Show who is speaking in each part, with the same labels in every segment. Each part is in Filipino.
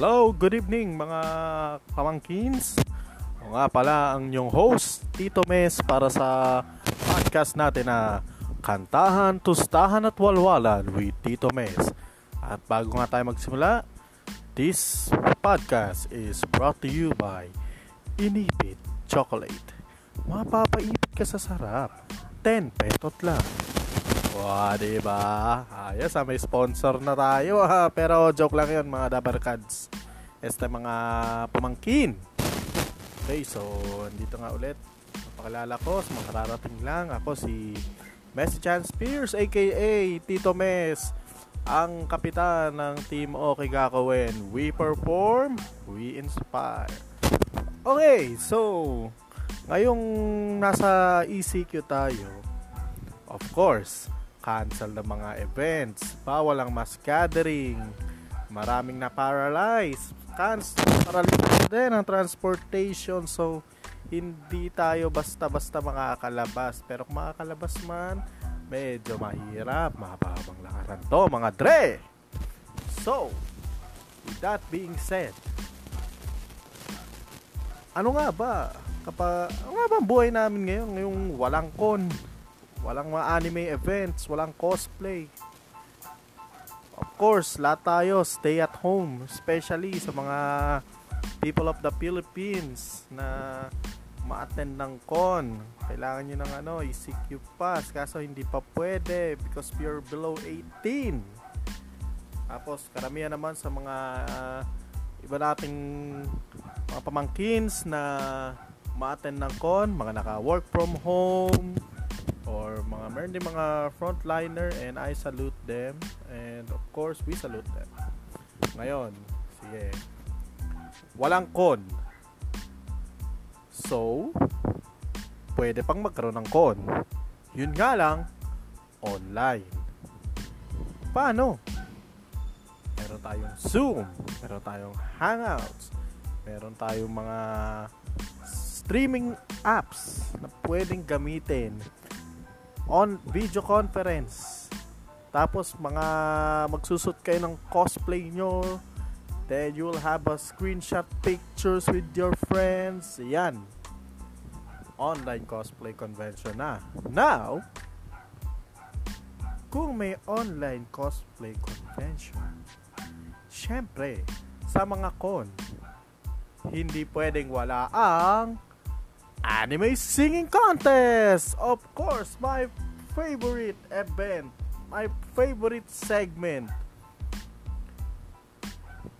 Speaker 1: Hello, good evening mga pamangkins. O nga pala ang inyong host, Tito Mes para sa podcast natin na Kantahan, Tustahan at Walwalan with Tito Mes. At bago nga tayo magsimula, this podcast is brought to you by Inipit Chocolate. Mapapaipit ka sa sarap. 10 petot lang. Wow, diba? Ayos ah, may sponsor na tayo ha. Pero joke lang yun mga Dabarkads. Este mga pamangkin. Okay, so dito nga ulit. Napakilala ko sa mga kararating lang. Ako si Messi Chance Spears aka Tito Mes. Ang kapitan ng Team OK Gakawin. We perform, we inspire. Okay, so ngayong nasa ECQ tayo, of course, cancel ng mga events, bawal ang mass gathering, maraming na paralyze, cancel paralyze din ang transportation, so hindi tayo basta-basta makakalabas. Pero kung makakalabas man, medyo mahirap, mahabang lakaran to mga dre. So, with that being said, ano nga ba? Kapag ano nga ba ang buhay namin ngayon ngayong walang con Walang mga anime events, walang cosplay. Of course, lahat tayo stay at home, especially sa mga people of the Philippines na ma-attend ng con. Kailangan nyo ng ano, ECQ pass. Kaso hindi pa pwede because you're below 18. Tapos karamihan naman sa mga uh, iba nating mga pamangkins na ma-attend ng con, mga naka-work from home, or mga meron din mga frontliner and I salute them. And of course we salute them. Ngayon sige. Walang con. So pwede pang magkaroon ng con. Yun nga lang online. Paano? Meron tayong zoom. Meron tayong hangouts. Meron tayong mga streaming apps na pwedeng gamitin on video conference. Tapos mga magsusot kayo ng cosplay nyo. Then you will have a screenshot pictures with your friends. Yan. Online cosplay convention na. Now, kung may online cosplay convention, syempre, sa mga con, hindi pwedeng wala ang Anime Singing Contest! Of course, my favorite event, my favorite segment.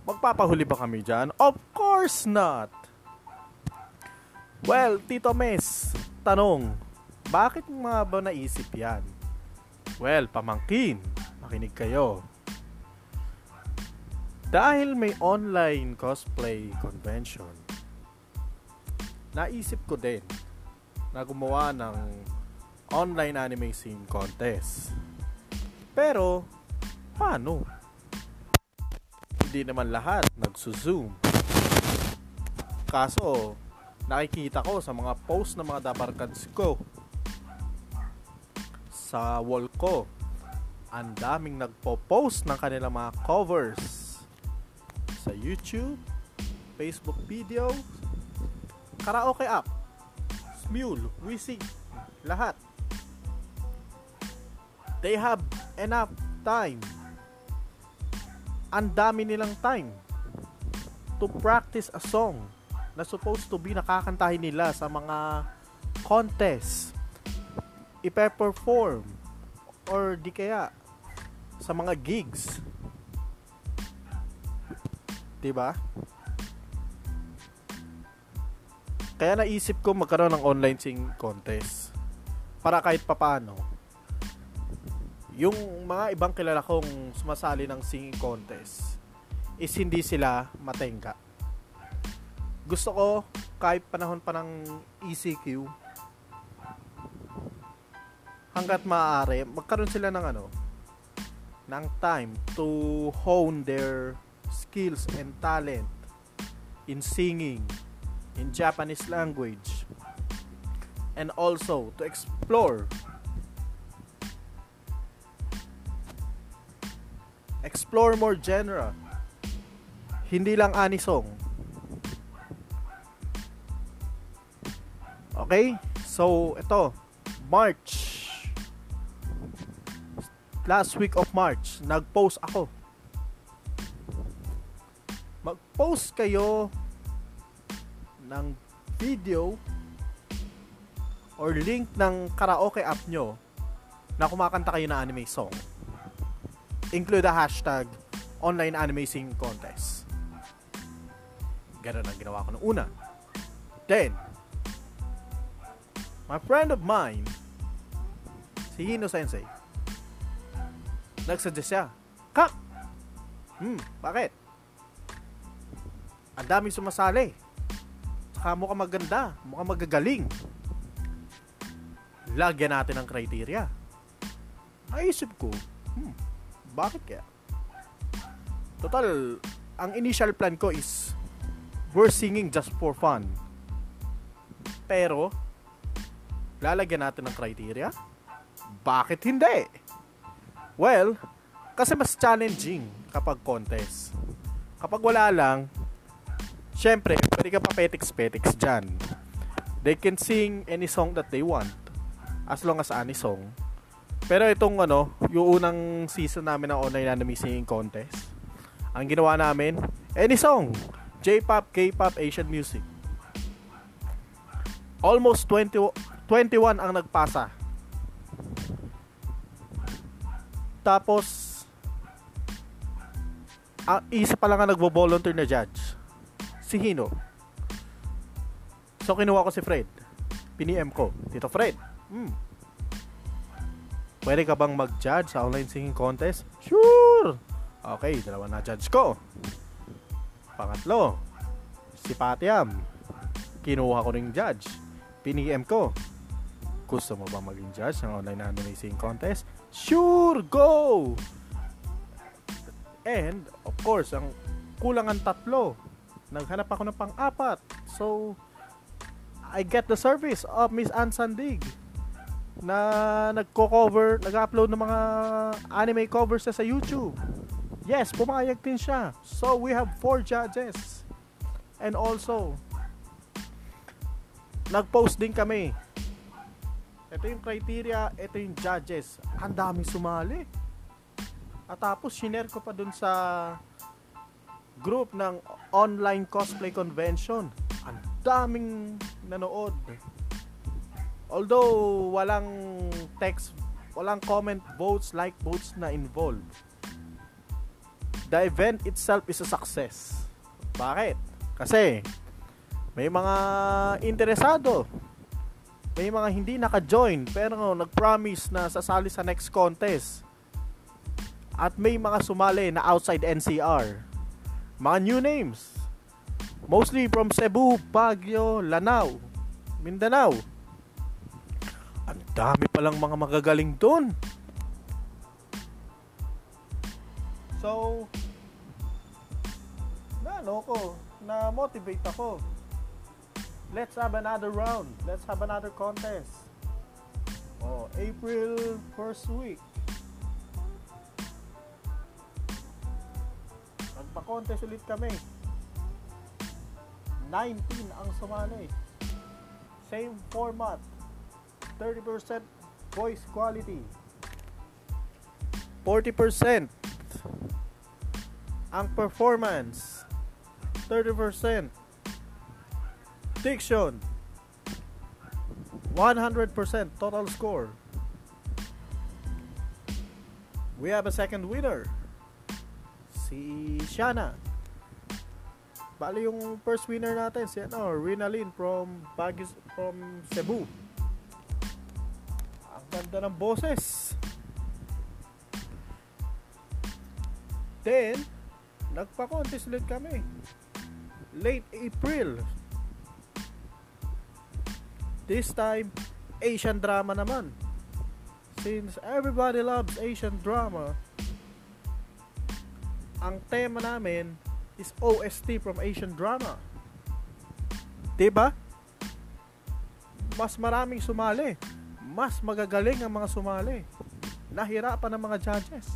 Speaker 1: Magpapahuli ba kami dyan? Of course not! Well, Tito Mes, tanong, bakit mga ba naisip yan? Well, pamangkin, makinig kayo. Dahil may online cosplay convention, naisip ko din na gumawa ng online anime scene contest. Pero, paano? Hindi naman lahat nagsuzoom. Kaso, nakikita ko sa mga post ng mga dabarkads ko sa wall ko, ang daming nagpo-post ng kanilang mga covers sa YouTube, Facebook video, karaoke app, Smule, Wisig, lahat. They have enough time. Ang dami nilang time to practice a song na supposed to be nakakantahin nila sa mga contest, ipe-perform, or di kaya sa mga gigs. 'Di ba? Kaya naisip ko magkaroon ng online sing contest. Para kahit papano, yung mga ibang kilala kong sumasali ng singing contest is hindi sila matenga. Gusto ko kahit panahon pa ng ECQ hanggat maaari magkaroon sila ng ano ng time to hone their skills and talent in singing in Japanese language and also to explore explore more genre Hindi lang anisong. Okay? So, ito. March. Last week of March, nag-post ako. Mag-post kayo ng video or link ng karaoke app nyo na kumakanta kayo na anime song. Include the hashtag online anime singing contest. Ganun ang ginawa ko nung una. Then, my friend of mine, si Hino Sensei, nagsuggest siya, Kak! Hmm, bakit? Ang daming sumasali. Saka mukhang maganda, mukhang magagaling. Lagyan natin ng criteria. Naisip ko, hmm, bakit kaya? Total, ang initial plan ko is we're singing just for fun. Pero, lalagyan natin ng criteria? Bakit hindi? Well, kasi mas challenging kapag contest. Kapag wala lang, syempre, pwede ka pa petiks-petiks dyan. They can sing any song that they want as long as any song. Pero itong ano, yung unang season namin ng online anime singing contest, ang ginawa namin, any song. J-pop, K-pop, Asian music. Almost 20, 21 ang nagpasa. Tapos, ang isa pa lang ang nagbo-volunteer na judge. Si Hino. So, kinuha ko si Fred. Piniem ko. Tito Fred. Hmm. Pwede ka bang mag-judge sa online singing contest? Sure! Okay, dalawa na judge ko. Pangatlo, si Patiam. Kinuha ko ring judge. Piniem ko. Gusto mo ba maging judge ng online anime singing contest? Sure, go! And, of course, ang kulang ang tatlo. Naghanap ako ng pang-apat. So, I get the service of Miss Ann Sandig na nagko-cover, nag-upload ng mga anime covers sa YouTube. Yes, pumayag din siya. So, we have four judges. And also, nag-post din kami. Ito yung criteria, ito yung judges. Ang daming sumali. At tapos, shinare ko pa dun sa group ng online cosplay convention. Ang daming nanood. Although, walang text, walang comment votes, like votes na involved the event itself is a success. Bakit? Kasi may mga interesado. May mga hindi naka-join pero nag-promise na sasali sa next contest. At may mga sumali na outside NCR. Mga new names. Mostly from Cebu, Baguio, Lanao, Mindanao. Ang dami palang mga magagaling doon. So, na ano ko, na motivate ako. Let's have another round. Let's have another contest. Oh, April first week. Magpa-contest ulit kami. 19 ang sumali. Same format. 30% voice quality. 40% ang performance 30% diction 100% total score we have a second winner si Shana Bali yung first winner natin si ano, Rinalyn from Baguio from Cebu. Ang ganda ng boses. Then, nagpa-contest ulit kami. Late April. This time, Asian drama naman. Since everybody loves Asian drama, ang tema namin is OST from Asian drama. 'Di ba? Mas maraming sumali. Mas magagaling ang mga sumali. Nahirapan ng mga judges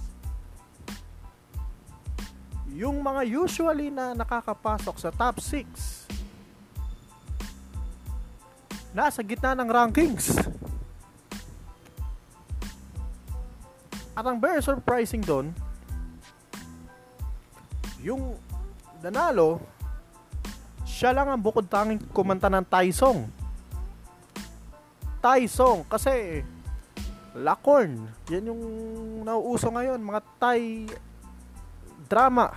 Speaker 1: yung mga usually na nakakapasok sa top 6 nasa gitna ng rankings. At ang very surprising doon, yung nanalo, siya lang ang bukod tanging kumanta ng Thai song. Kasi Lacorn, yan yung nauuso ngayon, mga Thai drama.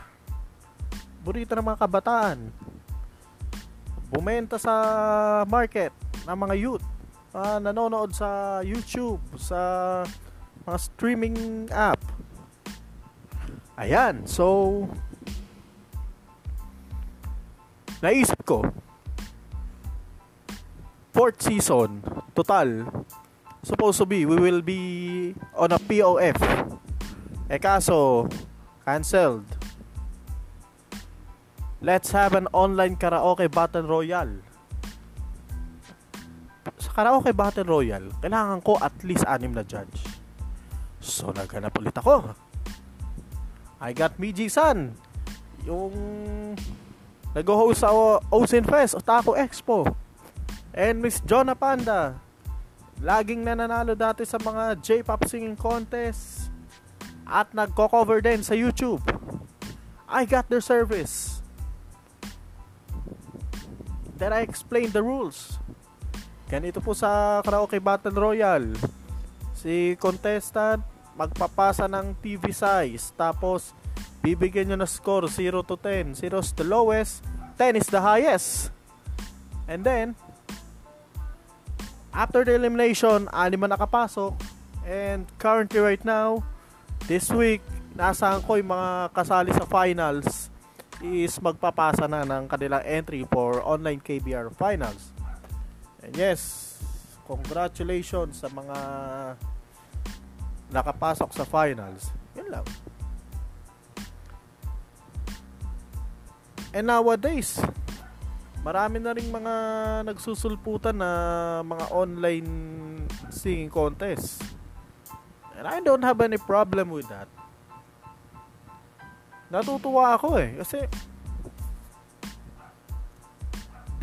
Speaker 1: Burito ng mga kabataan. Bumenta sa market ng mga youth. Uh, nanonood sa YouTube, sa mga streaming app. Ayan, so naisip ko fourth season total supposed to be we will be on a POF eh kaso cancelled. Let's have an online karaoke battle royale. Sa karaoke battle royale kailangan ko at least anim na judge. So naghanap ulit ako. I got Miji San yung nag-host sa Ocean Fest, Otaku Expo. And Miss Jonah Panda, laging nananalo dati sa mga J-pop singing contest at nagko-cover din sa YouTube. I got their service. Then I explained the rules. Ganito po sa Karaoke Battle Royale. Si contestant magpapasa ng TV size tapos bibigyan nyo na score 0 to 10. 0 is the lowest, 10 is the highest. And then, after the elimination, anim na nakapasok. And currently right now, this week, nasaan ko yung mga kasali sa finals is magpapasa na ng kanilang entry for online KBR finals. And yes, congratulations sa mga nakapasok sa finals. Yun lang. And nowadays, marami na rin mga nagsusulputan na mga online singing contest. And I don't have any problem with that. Natutuwa ako eh. Kasi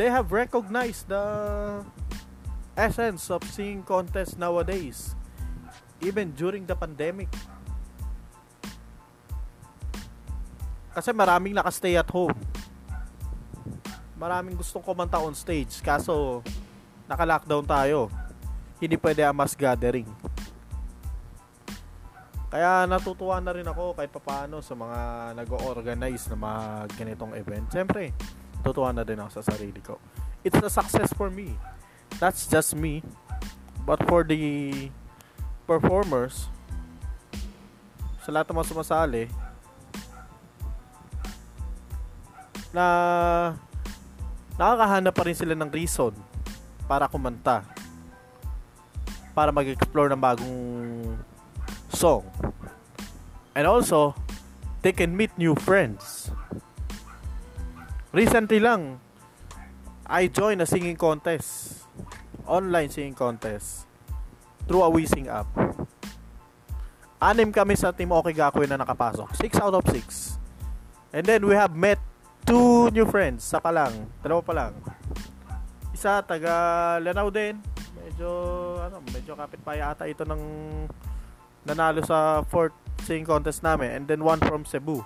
Speaker 1: they have recognized the essence of singing contest nowadays. Even during the pandemic. Kasi maraming nakastay at home maraming gustong kumanta on stage kaso naka-lockdown tayo. Hindi pwede ang mass gathering. Kaya natutuwa na rin ako kahit papaano sa mga nag-organize na mga ganitong event. Siyempre, tutuwa na din ako sa sarili ko. It's a success for me. That's just me. But for the performers, sa lahat ng sumasali, na nakakahanap pa rin sila ng reason para kumanta. Para mag-explore ng bagong song. And also they can meet new friends. Recently lang I joined a singing contest. Online singing contest. Through a Wishing app. Anim kami sa team Okay Gakwe na nakapasok. 6 out of 6 and then we have met two new friends, sa pa lang, dalawa pa lang. Isa taga Lanao din. Medyo ano, medyo kapit pa yata ito ng nanalo sa fourth singing contest namin and then one from Cebu.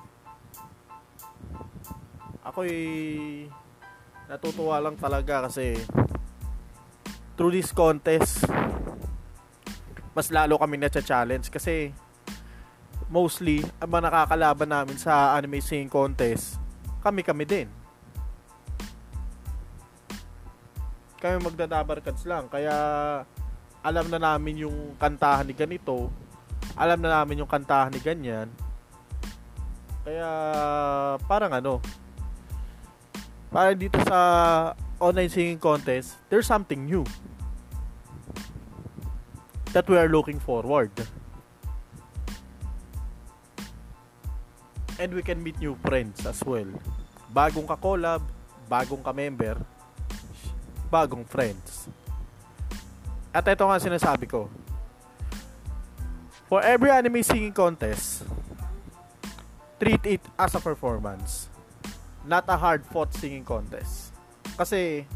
Speaker 1: Ako'y natutuwa lang talaga kasi through this contest mas lalo kami na challenge kasi mostly ang mga nakakalaban namin sa anime singing contest kami-kami din. Kami magdadabar cuts lang. Kaya alam na namin yung kantahan ni ganito. Alam na namin yung kantahan ni ganyan. Kaya parang ano, parang dito sa online singing contest, there's something new that we are looking forward. And we can meet new friends as well. Bagong ka-collab, bagong ka-member, bagong friends. At ito nga sinasabi ko. For every anime singing contest, treat it as a performance. Not a hard-fought singing contest. Kasi,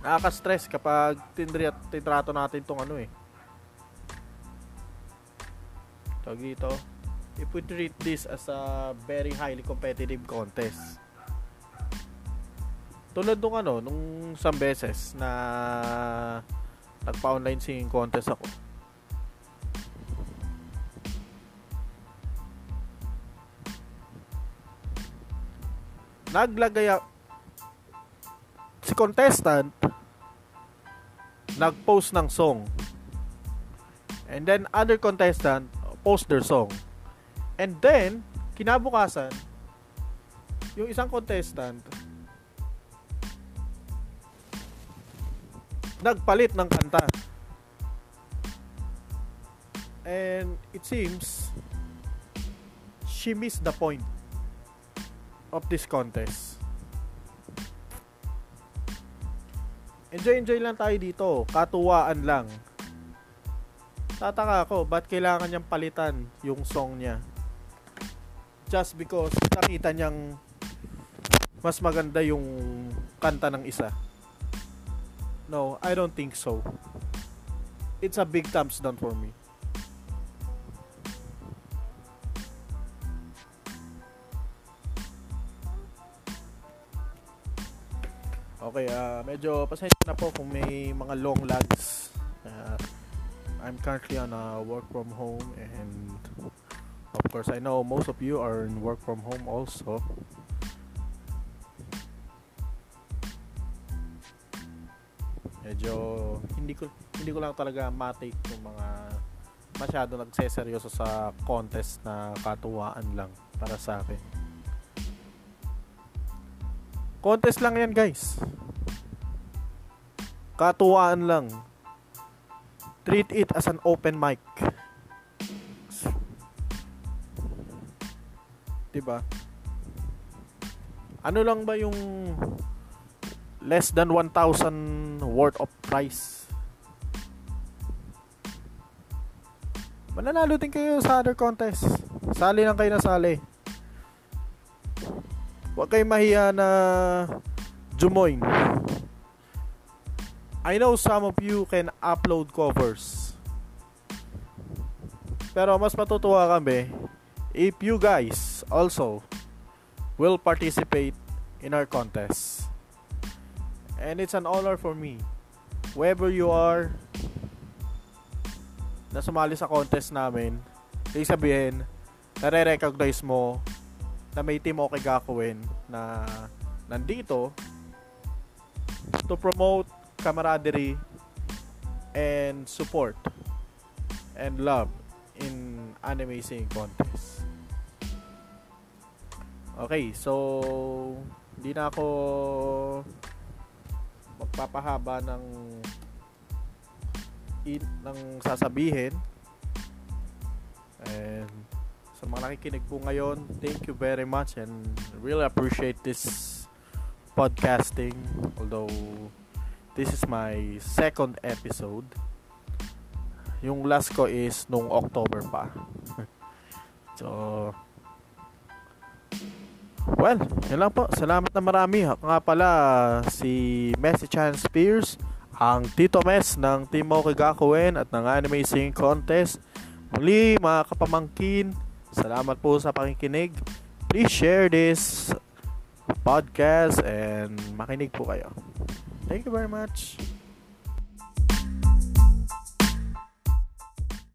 Speaker 1: nakaka-stress kapag tindri at titrato natin tong ano eh. Tawag dito. If we treat this as a very highly competitive contest. Tulad nung ano, nung isang beses na nagpa-online singing contest ako. Naglagay si contestant nag-post ng song. And then other contestant post their song. And then kinabukasan yung isang contestant nagpalit ng kanta. And it seems she missed the point of this contest. Enjoy enjoy lang tayo dito, katuwaan lang. Tataka ako, ba't kailangan niyang palitan yung song niya? Just because nakita niyang mas maganda yung kanta ng isa. No, I don't think so. It's a big thumbs down for me. Okay, ah medyo pasensya na po kung may mga long lags. Uh, I'm currently on a work from home and of course I know most of you are in work from home also. Medyo hindi ko hindi ko lang talaga matake yung mga masyado nagseseryoso sa contest na katuwaan lang para sa akin. Contest lang yan guys. Katuwaan lang. Treat it as an open mic. Diba? Ano lang ba yung less than 1,000 worth of price? Mananalo din kayo sa other contest. Sali lang kayo na sali. Huwag kayong mahiya na jumoin. I know some of you can upload covers. Pero mas matutuwa kami if you guys also will participate in our contest. And it's an honor for me. Wherever you are na sumali sa contest namin, ibig sabihin, nare-recognize mo na may team okay gagawin na nandito to promote camaraderie and support and love in anime singing contest. Okay, so hindi na ako magpapahaba ng in, ng sasabihin. And sa mga nakikinig po ngayon, thank you very much and really appreciate this podcasting. Although this is my second episode. Yung last ko is nung October pa. so, well, yun lang po. Salamat na marami. Ako nga pala, si Messi Chan Spears, ang Tito Mes ng Team Okigakuen at ng Anime Singing Contest. Muli, mga kapamangkin, salamat po sa pakikinig. Please share this podcast and makinig po kayo. Thank you very much.